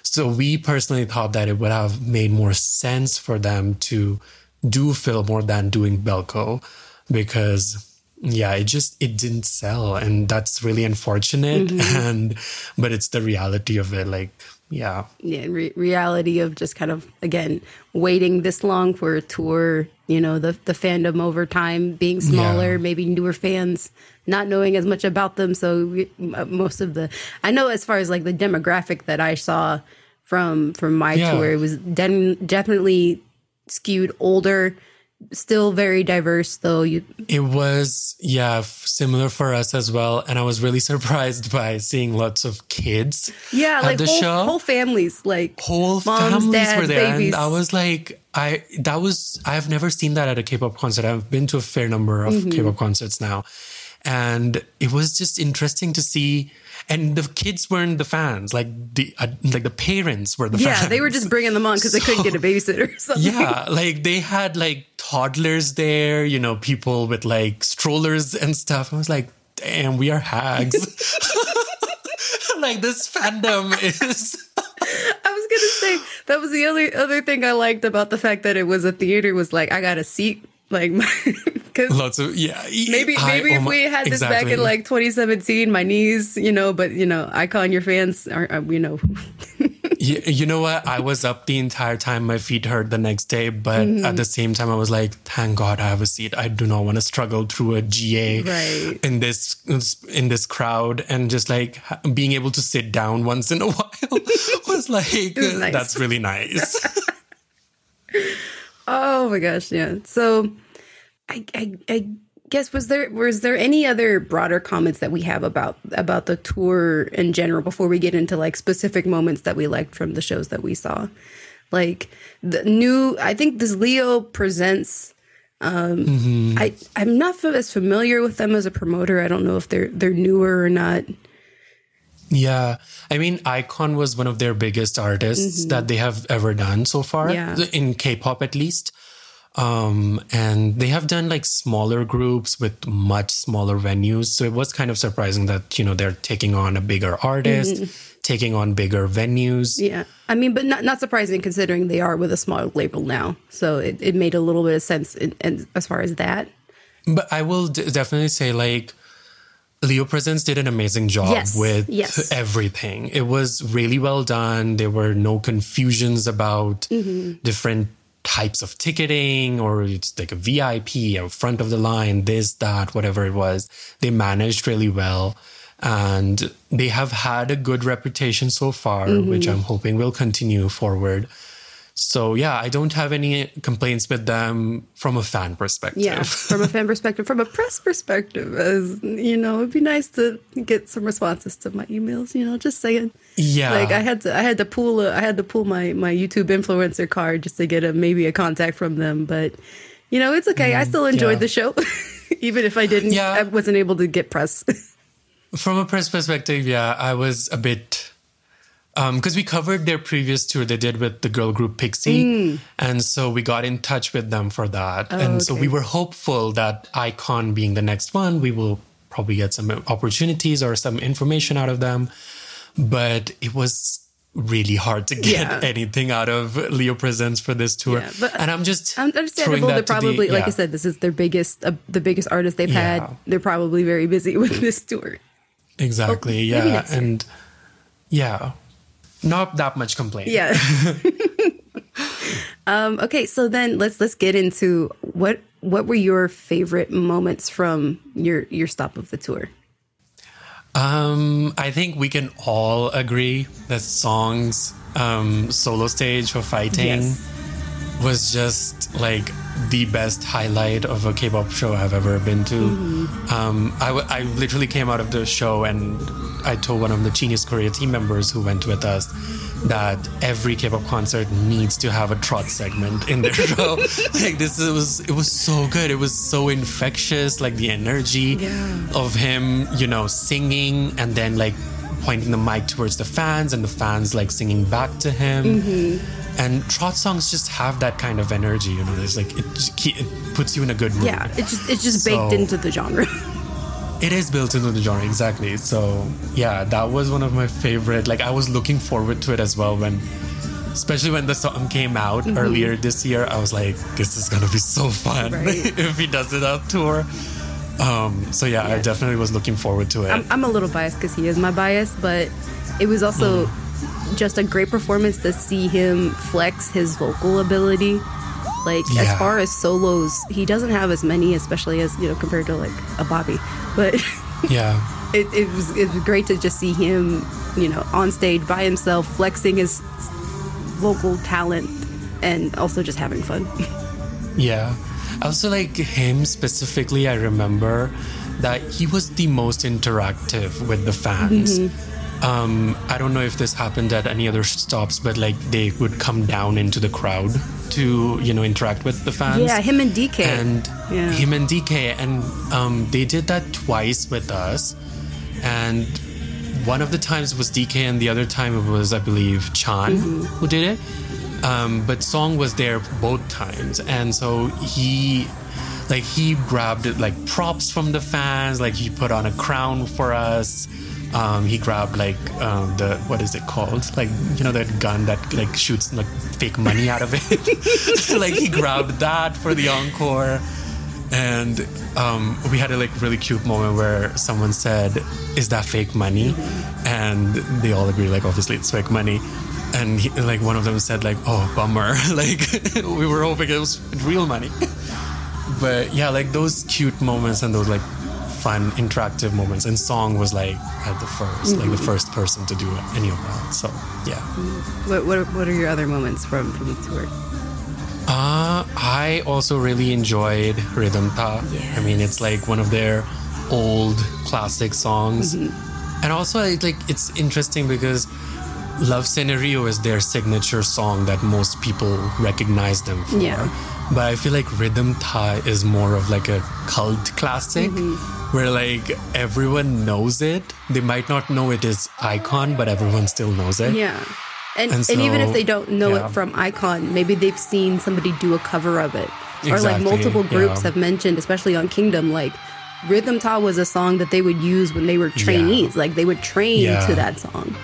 So we personally thought that it would have made more sense for them to do Fillmore than doing Bellco because yeah, it just it didn't sell and that's really unfortunate mm-hmm. and but it's the reality of it like yeah. yeah, re- reality of just kind of again waiting this long for a tour. You know, the the fandom over time being smaller, Yeah. maybe newer fans not knowing as much about them. So we, uh, most of the, I know as far as like the demographic that I saw from from my Yeah. tour. It was den- definitely skewed older, still very diverse though. You It was, yeah, f- similar for us as well. And I was really <laughs> surprised by seeing lots of kids. yeah, like the whole, show. whole families, like whole moms, families dads, were there babies. and i was like i that was i've never seen that at a k-pop concert i've been to a fair number of Mm-hmm. k-pop concerts now and it was just interesting to see and the kids weren't the fans like the uh, like the parents were the yeah, fans they were just bringing them on because they couldn't get a <laughs> babysitter. or something. yeah like they had like toddlers there you know people with like strollers and stuff i was like damn we are hags <laughs> like this fandom <laughs> is I was gonna say that was the only other thing I liked about the fact that it was a theater was like I got a seat, like because <laughs> lots of yeah maybe I- maybe oh if my- we had this back in like 2017, my knees, you know, but you know, iKON, your fans are, are you know, <laughs> You, you know what? I was up the entire time. My feet hurt the next day, but Mm-hmm. at the same time, I was like, "Thank God I have a seat. I do not want to struggle through a GA Right. in this in this crowd." And just like being able to sit down once in a <laughs> while was like, was nice. "That's really nice." Oh my gosh, yeah. So, I, I I guess was there was there any other broader comments that we have about about the tour in general before we get into like specific moments that we liked from the shows that we saw, like the new. I think this Leo presents. Um, I I'm not as familiar with them as a promoter. I don't know if they're they're newer or not. Yeah. I mean, iKON was one of their biggest artists that they have ever done so far, Mm-hmm. Yeah. in K pop at least. Um, and they have done like smaller groups with much smaller venues. So it was kind of surprising that, you know, they're taking on a bigger artist, taking on bigger venues. Mm-hmm. Yeah, I mean, but not not surprising considering they are with a small label now. So it, it made a little bit of sense in, in, as far as that. But I will d- definitely say, like, Leo Presents did an amazing job Yes, with yes. everything. It was really well done. There were no confusions about Mm-hmm. different types of ticketing or it's like a VIP or front of the line, this, that, whatever it was. They managed really well. And they have had a good reputation so far, Mm-hmm. which I'm hoping will continue forward. So yeah, I don't have any complaints with them from a fan perspective. Yeah, from a fan <laughs> perspective, from a press perspective, as you know, it'd be nice to get some responses to my emails. You know, just saying. Yeah. Like I had to, I had to pull, a, I had to pull my my YouTube influencer card just to get a maybe a contact from them. But you know, it's okay. I still enjoyed Mm, yeah. the show, <laughs> even if I didn't. Yeah. I wasn't able to get press. <laughs> From a press perspective, yeah, I was a bit because we covered their previous tour they did with the girl group PIXY, and so we got in touch with them for that, and so we were hopeful that iKON being the next one, we will probably get some opportunities or some information out of them, but it was really hard to get Yeah. anything out of Leo Presents for this tour, Yeah, but and I'm just understandable. that They're to the- probably, like. I said, this is their biggest, uh, the biggest artist they've Yeah. had. They're probably very busy <laughs> with this tour. Exactly. Oh, yeah. And yeah, not that much complaint. Yeah. <laughs> um, okay, so then let's let's get into what what were your favorite moments from your your stop of the tour? Um, I think we can all agree that Song's um, solo stage for fighting Yes. was just like the best highlight of a K-pop show I've ever been to. Mm-hmm. Um, I, w- I literally came out of the show and I told one of the Genius Korea team members who went with us that every K-pop concert needs to have a trot segment in their <laughs> show. like this it was it was so good. It was so infectious. Like the energy Yeah. of him, you know, singing and then like pointing the mic towards the fans and the fans like singing back to him. Mm-hmm. And trot songs just have that kind of energy, you know. There's like it, just it puts you in a good mood. Yeah, it just it's just baked So- into the genre. <laughs> It is built into the genre, exactly. So yeah, that was one of my favorite. Like I was looking forward to it as well when, especially when the song came out Mm-hmm. earlier this year. I was like, this is gonna be so fun Right. <laughs> if he does it on tour. Um, so yeah, I definitely was looking forward to it. I'm, I'm a little biased because he is my bias, but it was also just a great performance to see him flex his vocal ability. Like as far as solos, he doesn't have as many, especially as you know compared to like a Bobby. But <laughs> yeah, it, it was it was great to just see him, you know, on stage by himself, flexing his vocal talent and also just having fun. <laughs> Yeah. Also, like him specifically, I remember that he was the most interactive with the fans. Um, I don't know if this happened at any other stops, but like they would come down into the crowd to, you know, interact with the fans. yeah, him and DK. and Yeah. him and DK, and um, they did that twice with us. And one of the times was DK, and the other time it was, I believe, Chan who did it. Um, but Song was there both times, and so he, like, he grabbed like props from the fans. Like he put on a crown for us. Um, he grabbed like um, the what is it called? Like you know that gun that like shoots like fake money out of it. <laughs> like he grabbed that for the encore, and um, we had a like really cute moment where someone said, "Is that fake money?" And they all agreed, like obviously it's fake money. And he, like one of them said, like, "Oh, bummer! <laughs> like we were hoping it was real money." but yeah, like those cute moments and those like fun interactive moments. And Song was like at the 1st like the mm-hmm. first person to do any of that. So yeah. Mm-hmm. what, what, what are your other moments from, from the tour? Uh, I also really enjoyed Rhythm Ta. I mean, it's like one of their old classic songs. Mm-hmm. And also, like, it's interesting because Love Scenario is their signature song that most people recognize them for. Yeah. But I feel like Rhythm Ta is more of like a cult classic mm-hmm. where like everyone knows it. They might not know it is iKON, but everyone still knows it. Yeah. And, And and, even if they don't know yeah. it from iKON, maybe they've seen somebody do a cover of it. Or like multiple groups yeah. have mentioned, especially on Kingdom, like Rhythm Ta was a song that they would use when they were trainees. Like they would train Yeah. to that song.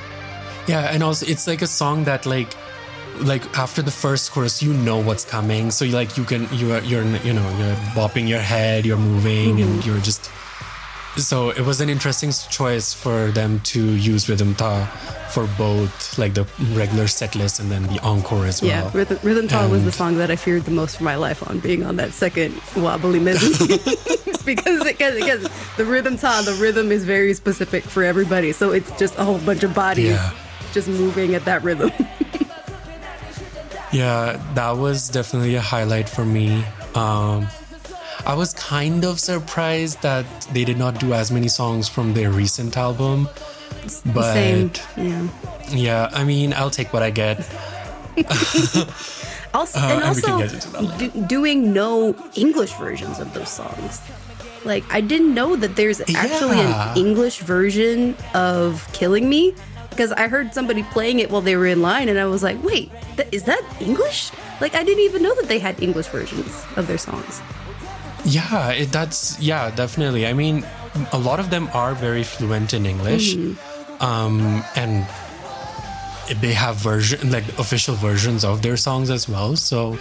Yeah, and also it's like a song that like like after the first chorus you know what's coming so you like you can you are you're you know you're bopping your head you're moving and mm-hmm. you're just so it was an interesting choice for them to use rhythm ta for both like the regular set list and then the encore as well Yeah, Rhythm, Rhythm Ta was the song that I feared the most for my life on being on that second wobbly mizzy. <laughs> <laughs> because, because, because the Rhythm Ta, the rhythm is very specific for everybody. So it's just a whole bunch of bodies Yeah. Just moving at that rhythm. <laughs> Yeah, that was definitely a highlight for me. Um, I was kind of surprised that they did not do as many songs from their recent album. But Same. Yeah. yeah, I mean, I'll take what I get. <laughs> Also, Uh, and also get into that later. do, doing no English versions of those songs. Like I didn't know that there's actually Yeah. an English version of "Killing Me" because I heard somebody playing it while they were in line, and I was like, "Wait, th- is that English?" Like I didn't even know that they had English versions of their songs. Yeah, it, that's yeah, definitely. I mean, a lot of them are very fluent in English, um, and they have version like official versions of their songs as well. So,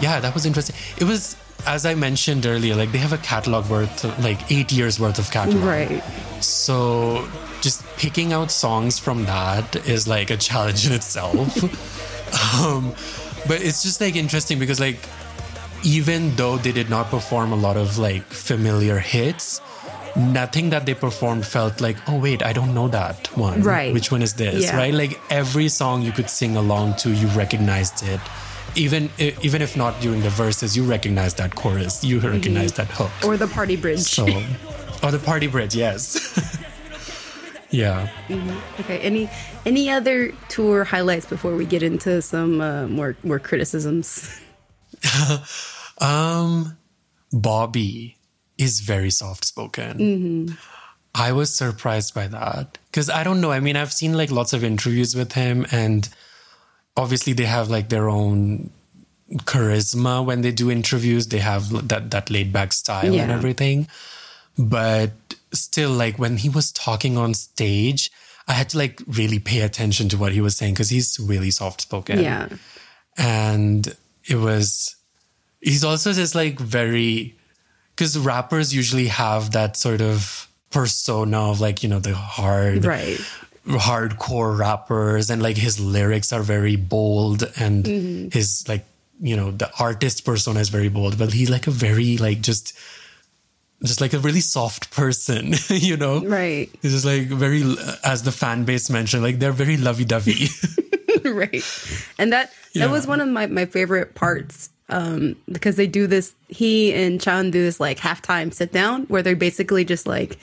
yeah, that was interesting. It was as I mentioned earlier, like they have a catalog worth like eight years worth of catalog. Right. So just picking out songs from that is like a challenge in itself. <laughs> um, but it's just like interesting because like even though they did not perform a lot of like familiar hits, nothing that they performed felt like, oh wait, I don't know that one. Right. Which one is this? Yeah. Right? Like every song you could sing along to, you recognized it. Even even if not during the verses, you recognize that chorus, you recognize that hook. Or the party bridge. So, <laughs> or the party bridge, yes. <laughs> yeah. okay. Any any other tour highlights before we get into some uh, more more criticisms? <laughs> Um, Bobby is very soft spoken. I was surprised by that because I don't know. I mean, I've seen like lots of interviews with him, and obviously they have like their own charisma when they do interviews. They have that that laid back style and everything. But still, like when he was talking on stage, I had to like really pay attention to what he was saying because he's really soft spoken Yeah. and it was he's also just like very because rappers usually have that sort of persona of like you know the hard Right. hardcore rappers and like his lyrics are very bold and mm-hmm. his like you know the artist persona is very bold but he's like a very like just just like a really soft person <laughs> you know Right. It's just like very, as the fan base mentioned, like they're very lovey dovey. <laughs> <laughs> right. And that Yeah. that was one of my, my favorite parts. Um, because they do this he and Chan do this like halftime sit down where they're basically just like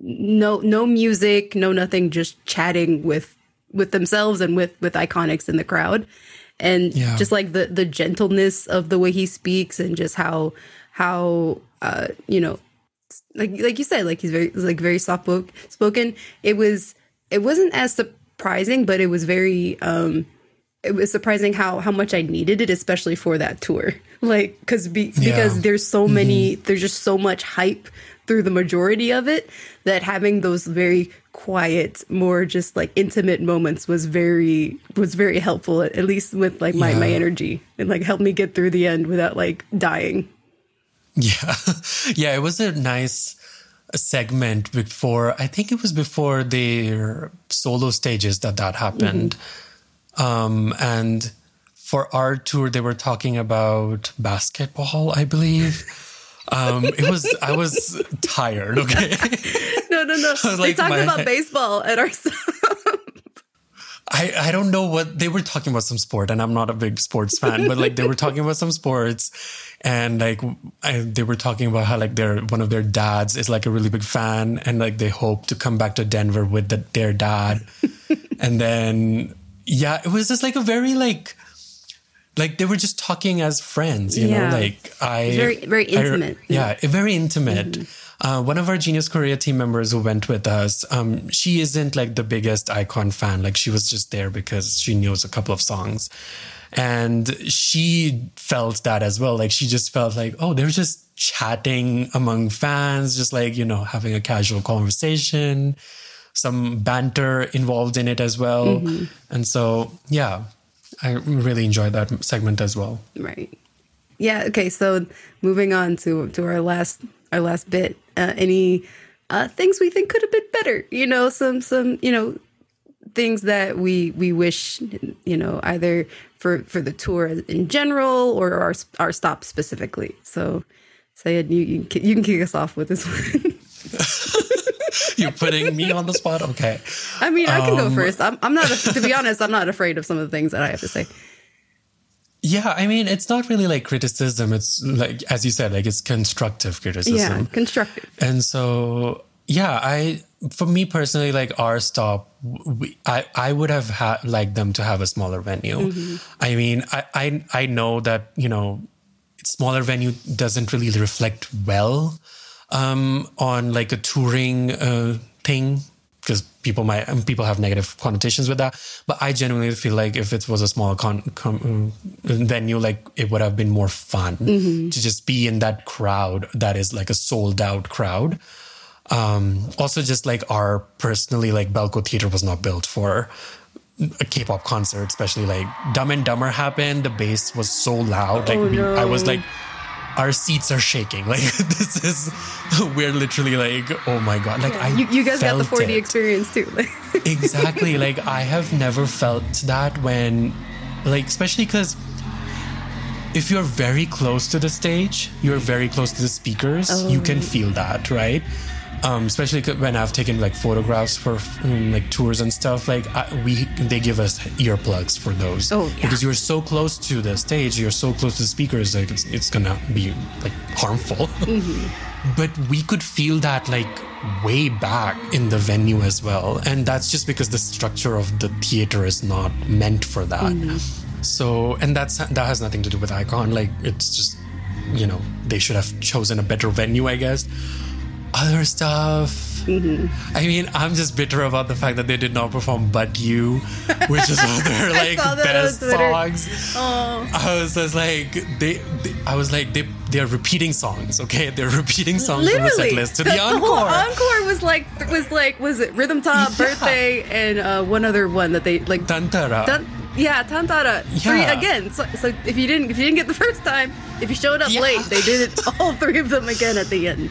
no no music, no nothing, just chatting with with themselves and with with iKONICs in the crowd. And Yeah. just like the the gentleness of the way he speaks and just how how uh you know like like you said, like he's very like very soft spoken. It was it wasn't as surprising, but it was very um it was surprising how how much I needed it, especially for that tour. <laughs> Like because be, because there's so many there's just so much hype through the majority of it that having those very quiet, more just like intimate moments was very was very helpful. At least with like my my energy and like helped me get through the end without like dying. <laughs> Yeah. Yeah, it was a nice segment before I think it was before their solo stages that that happened. Um and for our tour they were talking about basketball, I believe. Um it was I was tired, okay? <laughs> No, no, no. <laughs> was they like, talked about baseball at our I, I don't know what they were talking about some sport and I'm not a big sports fan, but like they were talking about some sports and like I, they were talking about how like their one of their dads is like a really big fan and like they hope to come back to Denver with the, their dad. <laughs> and then yeah, it was just like a very like like they were just talking as friends, you Yeah. know, like I Very- very I- intimate. yeah, very intimate. Mm-hmm. Uh, one of our Genius Korea team members who went with us, um, she isn't like the biggest iKON fan. Like she was just there because she knows a couple of songs. And she felt that as well. Like she just felt like, oh, they're just chatting among fans, just like, you know, having a casual conversation, some banter involved in it as well. And so, yeah, I really enjoyed that segment as well. Right. Yeah. Okay. So moving on to to our last our last bit. Uh, any uh, things we think could have been better? You know, some some you know things that we we wish you know either for for the tour in general or our our stop specifically. So. Syed, you you can, you can kick us off with this one. <laughs> You're putting me on the spot? Okay. I mean, I can Um, go first. I'm, I'm not, to be honest, I'm not afraid of some of the things that I have to say. Yeah, I mean, it's not really like criticism. It's like, as you said, like it's constructive criticism. Yeah, constructive. And so, yeah, I, for me personally, like our stop, we, I, I would have had liked them to have a smaller venue. I mean, I, I, I know that, you know, smaller venue doesn't really reflect well, um, on like a touring, uh, thing. People might um, people have negative connotations with that, but I genuinely feel like if it was a smaller con, con, uh, venue, like it would have been more fun to just be in that crowd that is like a sold out crowd. Um, also, just like our personally, like Bellco Theater was not built for a K-pop concert, especially like Dumb and Dumber happened. The bass was so loud, like Oh, we, I was like, our seats are shaking. <laughs> Like this is, we're literally like, oh my god! Like I, You, you guys got the felt 4D it. experience too. <laughs> exactly. Like I have never felt that when, like, especially because if you're very close to the stage, you're very close to the speakers. you can oh. feel that, right? Um, especially when I've taken like photographs for um, like tours and stuff. Like I, we, they give us earplugs for those. Oh, yeah. because you're so close to the stage, you're so close to the speakers. Like it's, it's gonna be like harmful. <laughs> but we could feel that like way back in the venue as well and that's just because the structure of the theater is not meant for that so and that's that has nothing to do with iKON like it's just you know they should have chosen a better venue i guess other stuff i mean i'm just bitter about the fact that they did not perform but you which is one of their <laughs> like saw that on best songs I was just like they, they I was like they they're repeating songs, okay? They're repeating songs from the set list to the, whole encore. encore was like was like was it Rhythm Ta, Yeah. Birthday, and uh, one other one that they like. Tantara. Tan- yeah, Tantara. Three again. So, so if you didn't if you didn't get the first time, if you showed up Yeah. late, they did it all three of them again at the end.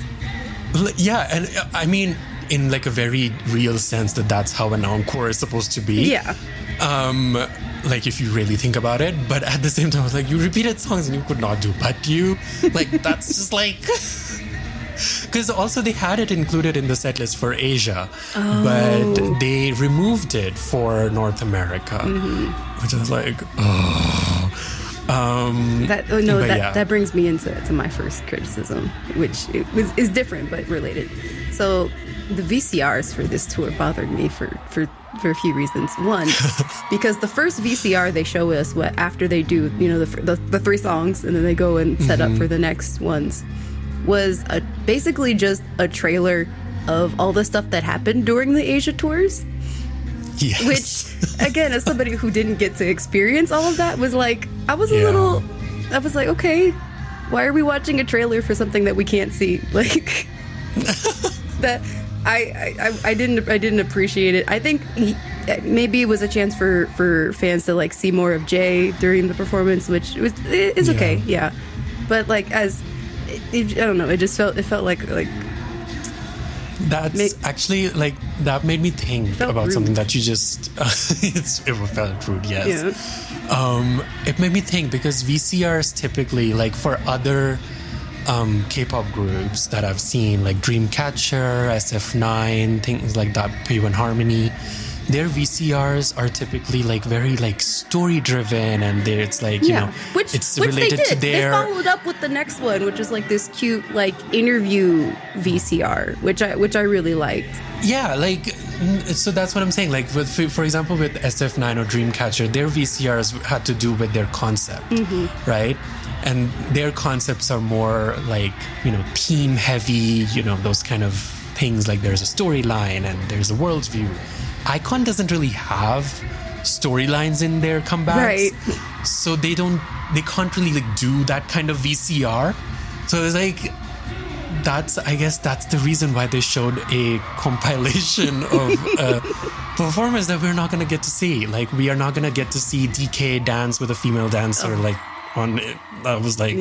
Yeah, and uh, I mean in like a very real sense that that's how an encore is supposed to be. Yeah. Um like if you really think about it, but at the same time like you repeated songs and you could not do but you like that's just like <laughs> Because also they had it included in the set list for Asia, but they removed it for North America, which is like, oh. Um, That oh no, that, yeah. that brings me into to my first criticism, which it was, is different but related. So the VCRs for this tour bothered me for for for a few reasons. One, <laughs> because the first VCR they show us what after they do you know the the, the three songs and then they go and set Mm-hmm. up for the next ones was a, basically just a trailer of all the stuff that happened during the Asia tours yes. which again as somebody who didn't get to experience all of that was like i was a little i was like okay why are we watching a trailer for something that we can't see <laughs> like that I, I I- didn't I didn't appreciate it. I think he, maybe it was a chance for for fans to like see more of Jay during the performance, which was is okay, yeah. But like as it, it- I don't know, it just felt it felt like like That's Ma- actually like that made me think about rude. something that you just. <laughs> it's, it felt rude, yes. yeah. Um, it made me think because VCRs typically, like for other um, K-pop groups that I've seen, like Dreamcatcher, SF9, things like that, P1 Harmony, their VCRs are typically like very like story driven, and it's like you know, which it's which related they did. to their. They followed up with the next one, which is like this cute like interview VCR, which I which I really liked. Yeah, like mm, so that's what I'm saying. Like with, for for example, with SF9 or Dreamcatcher, their VCRs had to do with their concept, right? And their concepts are more like you know theme heavy, you know those kind of things. Like there's a storyline and there's a world view. iKON doesn't really have storylines in their comebacks, Right. so they don't they can't really like do that kind of VCR. So it's like that's I guess that's the reason why they showed a compilation of uh, <laughs> performers that we're not gonna get to see. Like we are not gonna get to see DK dance with a female dancer. Like on it. that was like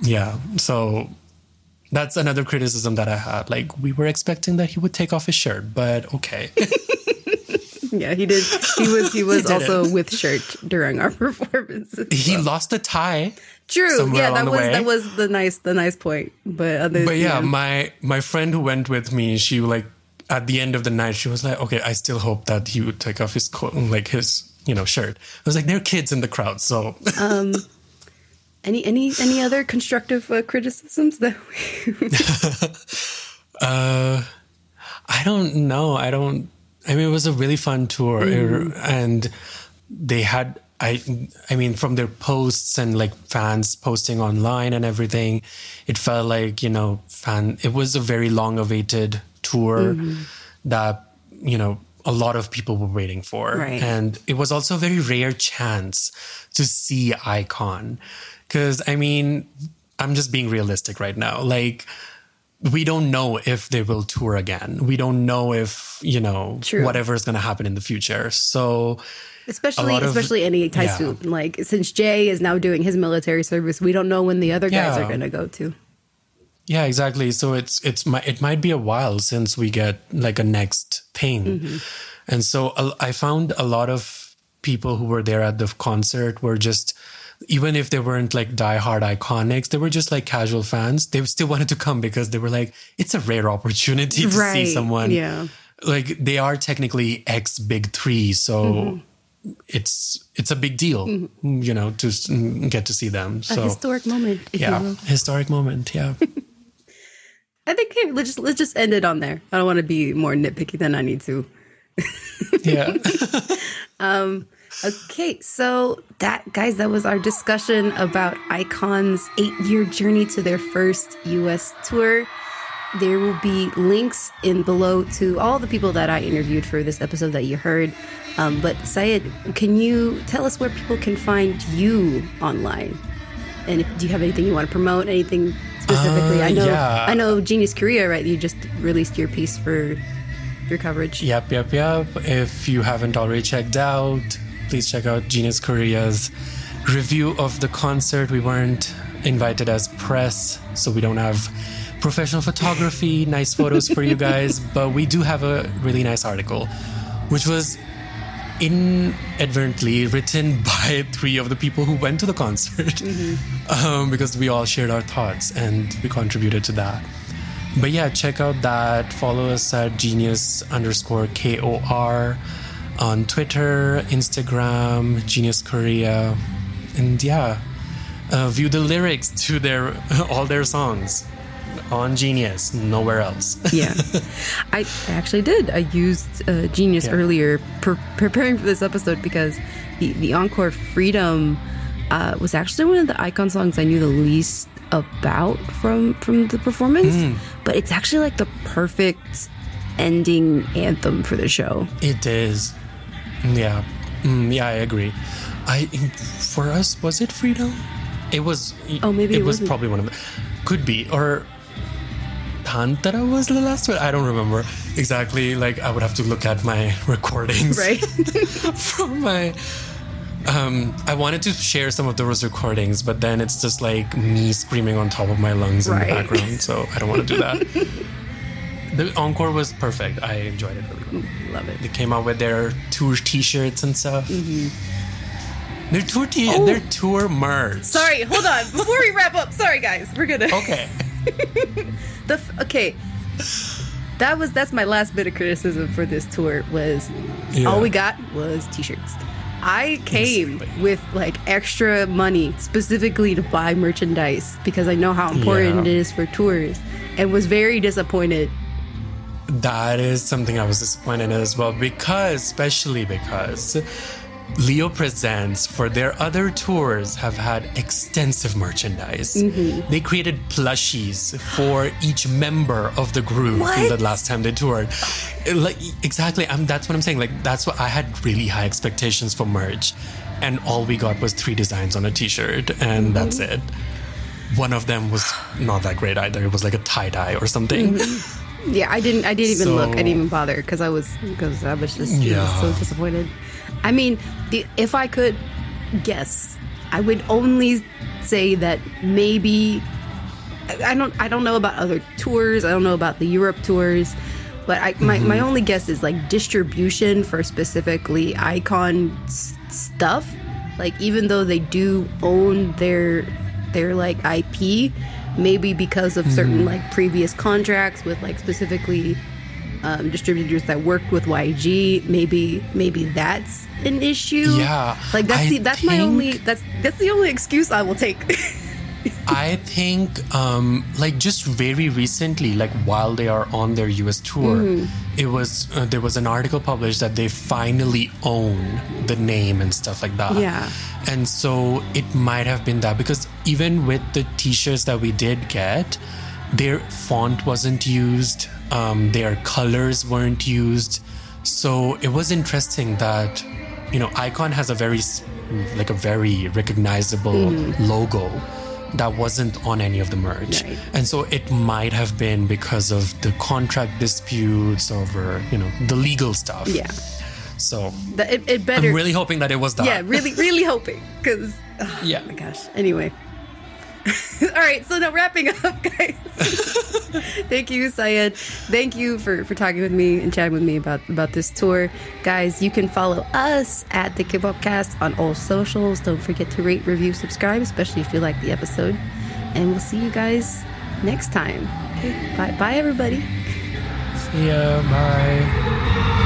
yeah. So that's another criticism that I had. Like we were expecting that he would take off his shirt, but okay. <laughs> Yeah, he did. He was he was <laughs> did also with shirt during our <laughs> performances. he lost a tie. True. Yeah, that was way. that was the nice the nice point. But other But yeah, my my friend who went with me, she like at the end of the night, she was like, "Okay, I still hope that he would take off his coat, like his you know shirt." I was like, "There are kids in the crowd, so um, any any any other constructive uh, criticisms that we <laughs> uh, I don't know. I don't. I mean, it was a really fun tour, Mm-hmm. and they had. I, I mean, from their posts and like fans posting online and everything, it felt like you know, fan. It was a very long-awaited tour Mm-hmm. that you know a lot of people were waiting for, Right. and it was also a very rare chance to see iKON, because I mean, I'm just being realistic right now, like we don't know if they will tour again. We don't know if, you know, True. whatever is going to happen in the future. So, especially lot of- especially any yeah. Taisun. Like since Jay is now doing his military service, we don't know when the other guys Yeah. are gonna go to. yeah, exactly. So it's it's it might be a while since we get like a next thing. Mm-hmm. And so I found a lot of people who were there at the concert were just even if they weren't like diehard iKONICs, they were just like casual fans. They still wanted to come because they were like, it's a rare opportunity to see someone. yeah. Like they are technically ex big three, so mm-hmm. it's it's a big deal, mm-hmm. you know, to mm, get to see them. A So historic moment, if you yeah, historic moment. Yeah. <laughs> I think here, let's just let's just end it on there. I don't want to be more nitpicky than I need to. yeah. <laughs> Um, Okay, so that guys, that was our discussion about iKON's eight-year journey to their first U.S. tour. There will be links in below to all the people that I interviewed for this episode that you heard. Um, but Syed, can you tell us where people can find you online? And if, do you have anything you want to promote? Anything specifically? Uh, I know, yeah. I know, Genius Korea, right? You just released your piece for your coverage. Yep, yep, yep. If you haven't already checked out, please check out Genius Korea's review of the concert. We weren't invited as press, so we don't have professional photography, nice photos for you guys, <laughs> but we do have a really nice article, which was inadvertently written <laughs> by three of the people who went to the concert <laughs> um, because we all shared our thoughts and we contributed to that. but yeah, check out that. Follow us at genius underscore K O R on Twitter, Instagram, Genius Korea. And yeah, uh, view the lyrics to their <laughs> all their songs on Genius, nowhere else. <laughs> yeah, I actually did. I used uh, Genius Yeah. earlier pre- preparing for this episode because the, the encore Freedom uh, was actually one of the iKON songs I knew the least about from from the performance. Hmm. But it's actually like the perfect ending anthem for the show. It is. Yeah. Mm, yeah, I agree. I for us was it freedom? It was Oh, maybe it, it was wasn't. probably one of them. Could be or Tantara was the last one. I don't remember exactly. Like I would have to look at my <laughs> recordings Right. <laughs> from my um I wanted to share some of those recordings, but then it's just like me screaming on top of my lungs in the background, so I don't want to do that. <laughs> the encore was perfect. I enjoyed it really well. Love it. They came out with their tour T-shirts and stuff. Mm-hmm. Their tour t- Oh. their tour merch. Sorry, hold on. Before we wrap up, sorry guys, we're gonna. <laughs> Okay. <laughs> The f- okay. That was that's my last bit of criticism for this tour was Yeah. all we got was t-shirts. I came Exactly. with like extra money specifically to buy merchandise because I know how important Yeah. it is for tours and was very disappointed. That is something I was disappointed in as well because, especially because Leo Presents for their other tours have had extensive merchandise. Mm-hmm. They created plushies for each member of the group What? the last time they toured. Like exactly, I'm, that's what I'm saying. Like that's what I had really high expectations for merch, and all we got was three designs on a T-shirt, and Mm-hmm. that's it. One of them was not that great either. It was like a tie dye or something. Yeah, I didn't. I didn't even look. I didn't even bother because I was because I was just Yeah. so disappointed. I mean, the, if I could guess, I would only say that maybe I don't. I don't know about other tours. I don't know about the Europe tours. But I, my, my mm-hmm. only guess is like distribution for specifically iKON s- stuff. Like even though they do own their their like IP, maybe because of certain like previous contracts with like specifically um, distributors that worked with YG, maybe maybe that's an issue. Yeah, like that's I the, that's my only that's that's the only excuse I will take. <laughs> I think, um, like just very recently, like while they are on their US tour, Mm-hmm. it was uh, there was an article published that they finally own the name and stuff like that. Yeah. and so it might have been that because even with the T-shirts that we did get, their font wasn't used, um, their colors weren't used, so it was interesting that you know iKON has a very like a very recognizable logo that wasn't on any of the merch. Right. And so it might have been because of the contract disputes over, you know, the legal stuff. yeah, So that, it, it better. I'm really hoping that it was that. yeah, really, really hoping because. <laughs> Oh yeah. Oh my gosh. Anyway. <laughs> All right, so now wrapping up, <laughs> guys. <laughs> Thank you, Syed. Thank you for, for talking with me and chatting with me about, about this tour. Guys, you can follow us at the K-Pop Cast on all socials. Don't forget to rate, review, subscribe, especially if you like the episode. And we'll see you guys next time. Okay, bye, bye, everybody. Yeah, bye.